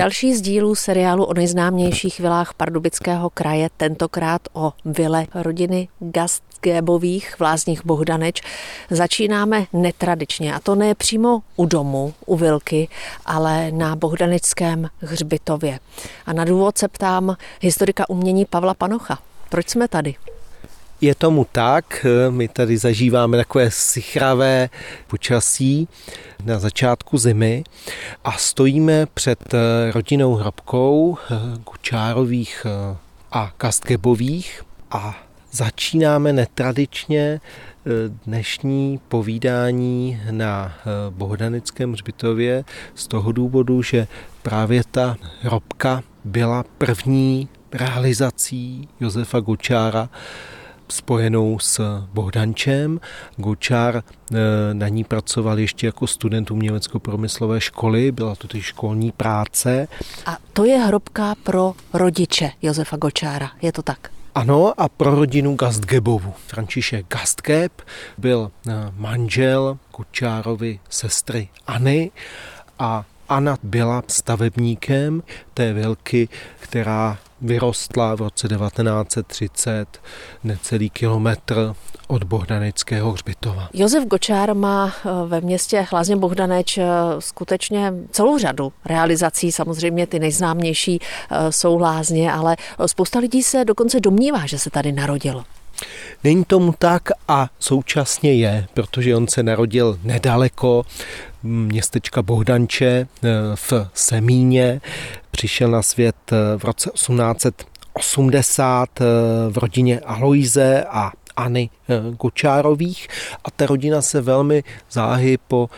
Další z dílů seriálu o nejznámějších vilách Pardubického kraje, tentokrát o vile rodiny Gastgébových v Lázních Bohdaneč, začínáme netradičně. A to ne přímo u domu, u vilky, ale na Bohdaneckém hřbitově. A na důvod se ptám historika umění Pavla Panocha. Proč jsme tady? Je tomu tak, my tady zažíváme takové sichravé počasí na začátku zimy a stojíme před rodinnou hrobkou Kučárových eh, a Kastgebových a začínáme netradičně dnešní povídání na Bohdanickém hřbitově z toho důvodu, že právě ta hrobka byla první realizací Josefa Gočára spojenou s Bohdančem. Gočár eh, na ní pracoval ještě jako student umělecko-promyslové školy, byla to ty školní práce. A to je hrobka pro rodiče Josefa Gočára, je to tak? Ano, a pro rodinu Gastgebovu. František Gastgeb byl eh, manžel Gočárovi sestry Anny a Anna byla stavebníkem té vilky, která vyrostla v roce 1930 necelý kilometr od Bohdaneckého hřbitova. Josef Gočár má eh, ve městě Hlazně Bohdaneč eh, skutečně celou řadu realizací, samozřejmě ty nejznámější eh, jsou Lázně, ale spousta lidí se dokonce domnívá, že se tady narodil. Není tomu tak a současně je, protože on se narodil nedaleko městečka Bohdanče v Semíně. Přišel na svět eh, v roce 1880 eh, v rodině Aloize aAny Kočárových a ta rodina se velmi záhy po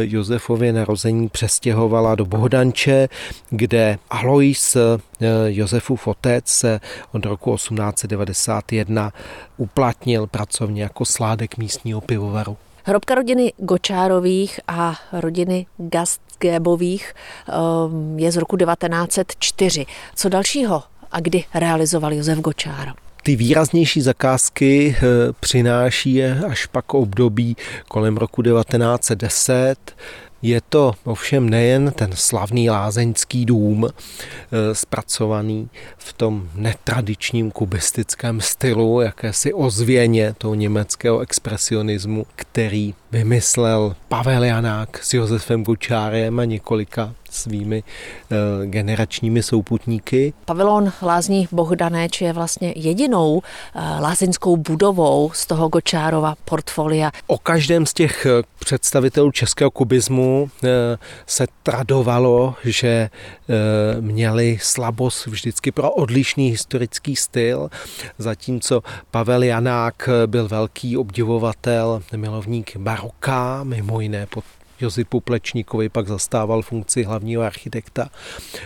Josefově narození přestěhovala do Bohdanče, kde Alois, Josefův otec, se od roku 1891 uplatnil pracovně jako sládek místního pivovaru. Hrobka rodiny Gočárových a rodiny Gastgébových ehm, je z roku 1904. Co dalšího a kdy realizoval Josef Gočár? Ty výraznější zakázky eh, přináší až pak období kolem roku 1910, je to ovšem nejen ten slavný lázeňský dům, eh, zpracovaný v tom netradičním kubistickém stylu, jakési ozvěně toho německého expresionismu, který vymyslel Pavel Janák s Josefem Gučárem a několika svými e, generačními souputníky. Pavilon Lázní Bohdaneč je vlastně jedinou e, lázeňskou budovou z toho Gočárova portfolia. O každém z těch eh, představitelů českého kubismu e, se tradovalo, že měli slabost vždycky pro odlišný historický styl, zatímco Pavel Janák byl velký obdivovatel, milovník baroka, mimo jiné pod Josipu Plečníkovi pak zastával funkci hlavního architekta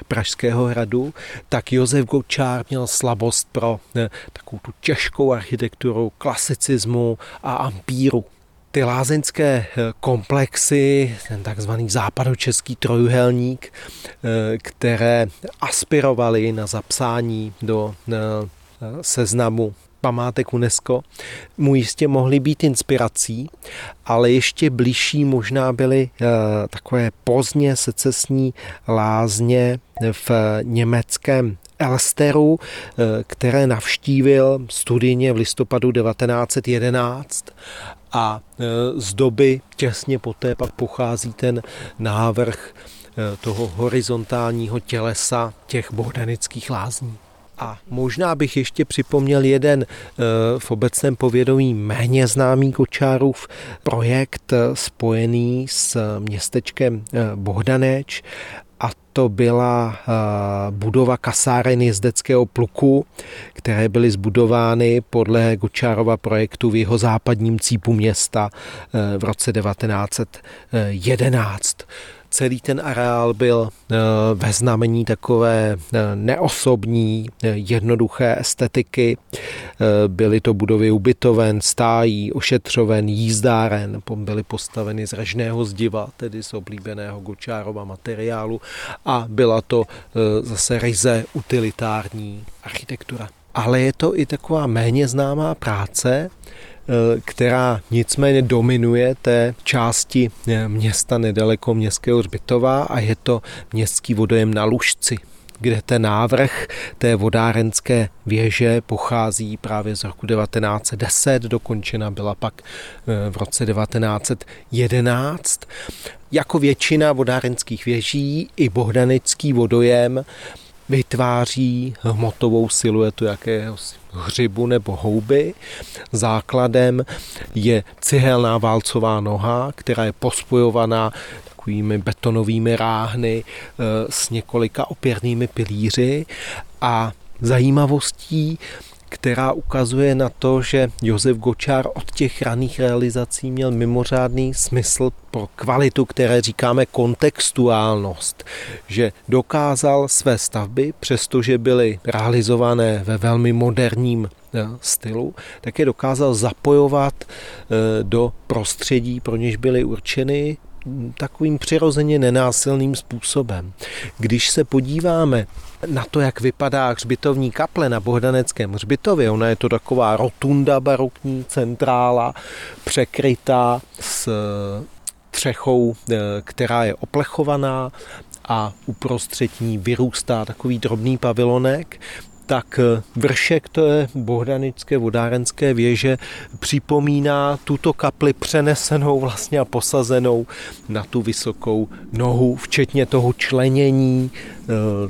Pražského hradu, tak Josef Gočár měl slabost pro ne, eh, takovou tu těžkou architekturu, klasicismu a ampíru. Ty lázeňské eh, komplexy, ten takzvaný západočeský trojuhelník, eh, které aspirovaly na zapsání do seznamu památek UNESCO mu jistě mohly být inspirací, ale ještě blížší možná byly uh, takové pozdně secesní lázně v německém Elsteru, uh, které navštívil studijně v listopadu 1911 a uh, z doby těsně poté pak pochází ten návrh toho horizontálního tělesa těch bohdanických lázní. A možná bych ještě připomněl jeden eh, v obecném povědomí méně známý Kočárův projekt eh, spojený s městečkem eh, Bohdaneč a to byla budova kasáren jezdeckého pluku, které byly zbudovány podle Gočárova projektu v jeho západním cípu města v roce 1911. Celý ten areál byl eh, ve znamení takové eh, neosobní, eh, jednoduché estetiky. Byly to budovy ubytoven, stájí, ošetřoven, jízdáren, byly postaveny z ražného zdiva, tedy z oblíbeného Gočárova materiálu a byla to zase ryze utilitární architektura. Ale je to i taková méně známá práce, která nicméně dominuje té části města nedaleko městského hřbitova a je to městský vodojem na Lužci kde ten návrh té vodárenské věže pochází právě z roku 1910, dokončena byla pak v roce 1911. Jako většina vodárenských věží i bohdanický vodojem vytváří hmotovou siluetu jakéhosi hřibu nebo houby. Základem je cihelná válcová noha, která je pospojovaná takovými betonovými ráhny eh, s několika opěrnými pilíři a zajímavostí která ukazuje na to, že Josef Gočár od těch raných realizací měl mimořádný smysl pro kvalitu, které říkáme kontextuálnost, že dokázal své stavby, přestože byly realizované ve velmi moderním eh, stylu, tak je dokázal zapojovat eh, do prostředí, pro něž byly určeny takovým přirozeně nenásilným způsobem. Když se podíváme na to, jak vypadá hřbitovní kaple na Bohdaneckém hřbitově, ona je to taková rotunda barokní centrála, překrytá s střechou, eh, která je oplechovaná a uprostřed ní vyrůstá takový drobný pavilonek tak eh, vršek té bohdanické vodárenské věže připomíná tuto kapli přenesenou vlastně a posazenou na tu vysokou nohu, včetně toho členění. Eh,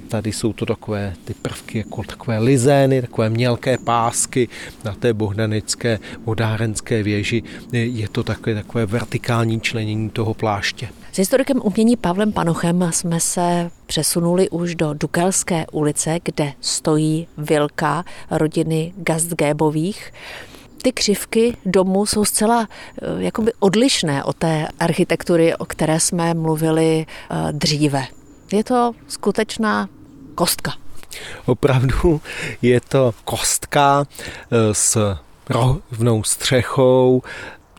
tady jsou to takové ty prvky jako takové lizény, takové mělké pásky na té bohdanické vodárenské věži. Je to takové, takové vertikální členění toho pláště. S historikem umění Pavlem Panochem jsme se přesunuli už do Dukelské ulice, kde stojí vilka rodiny Gastgébových. Ty křivky domu jsou zcela eh, jakoby odlišné od té architektury, o které jsme mluvili eh, dříve. Je to skutečná kostka. Opravdu je to kostka eh, s rovnou střechou,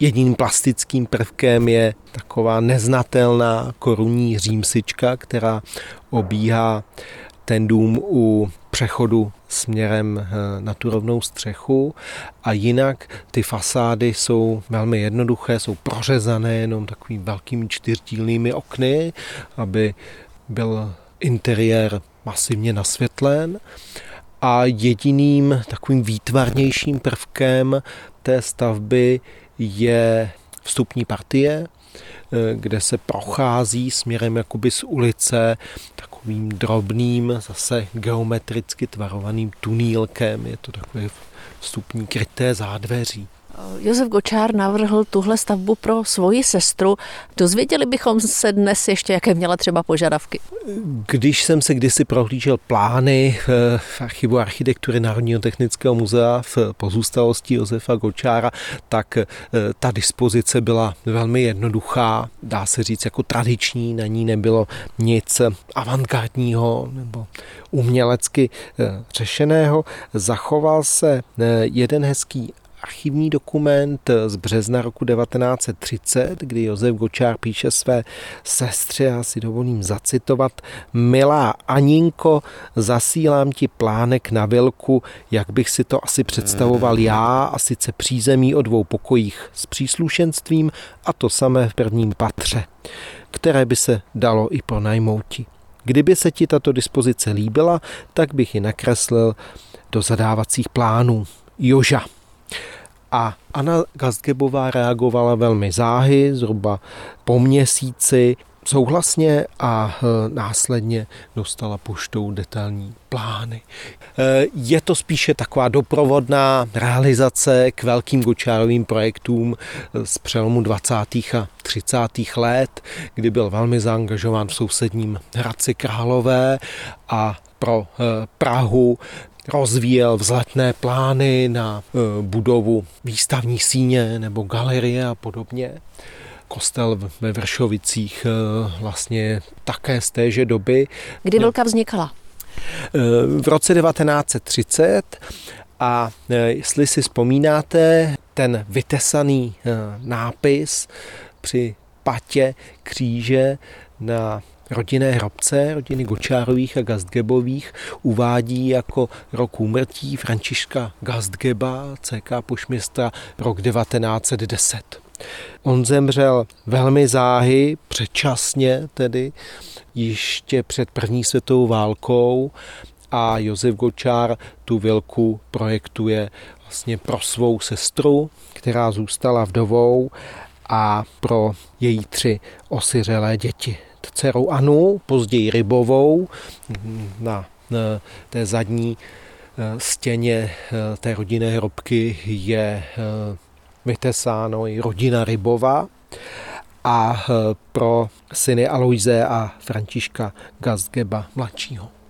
Jediným plastickým prvkem je taková neznatelná korunní římsička, která obíhá ten dům u přechodu směrem eh, na tu rovnou střechu. A jinak ty fasády jsou velmi jednoduché, jsou prořezané jenom takovými velkými čtyřdílnými okny, aby byl interiér masivně nasvětlen a jediným takovým výtvarnějším prvkem té stavby je vstupní partie, eh, kde se prochází směrem jakoby z ulice takovým drobným, zase geometricky tvarovaným tunílkem. Je to takové vstupní kryté zádveří. Josef Gočár navrhl tuhle stavbu pro svoji sestru. Dozvěděli bychom se dnes ještě, jaké měla třeba požadavky? Když jsem se kdysi prohlížel plány v archivu architektury Národního technického muzea v pozůstalosti Josefa Gočára, tak eh, ta dispozice byla velmi jednoduchá, dá se říct jako tradiční, na ní nebylo nic avantgardního nebo umělecky eh, řešeného. Zachoval se eh, jeden hezký archivní dokument z března roku 1930, kdy Josef Gočár píše své sestře, já si dovolím zacitovat, Milá Aninko, zasílám ti plánek na vilku, jak bych si to asi představoval já, a sice přízemí o dvou pokojích s příslušenstvím a to samé v prvním patře, které by se dalo i pronajmouti. Kdyby se ti tato dispozice líbila, tak bych ji nakreslil do zadávacích plánů. Joža. A Anna Gastgebová reagovala velmi záhy, zhruba po měsíci, souhlasně a e, následně dostala poštou detailní plány. E, je to spíše taková doprovodná realizace k velkým Gočárovým projektům e, z přelomu 20. a 30. let, kdy byl velmi zaangažován v sousedním Hradci Králové a pro Prahu rozvíjel vzletné plány na e, budovu výstavní síně nebo galerie a podobně. Kostel ve Vršovicích e, vlastně také z téže doby. Kdy Vilka vznikala? E, v roce 1930 a jestli si vzpomínáte, ten vytesaný nápis při patě kříže na rodinné hrobce rodiny Gočárových a Gastgebových uvádí jako rok úmrtí Františka Gastgeba, CK pošmistra, rok 1910. On zemřel velmi záhy, předčasně tedy, ještě před první světovou válkou a Josef Gočár tu vilku projektuje vlastně pro svou sestru, která zůstala vdovou a pro její tři osiřelé děti. Dceru Anu, později Rybovou, na té zadní eh, stěně eh, té rodinné hrobky je eh, vytesáno i rodina Rybova a pro syny Aloise a Františka Gastgeba mladšího.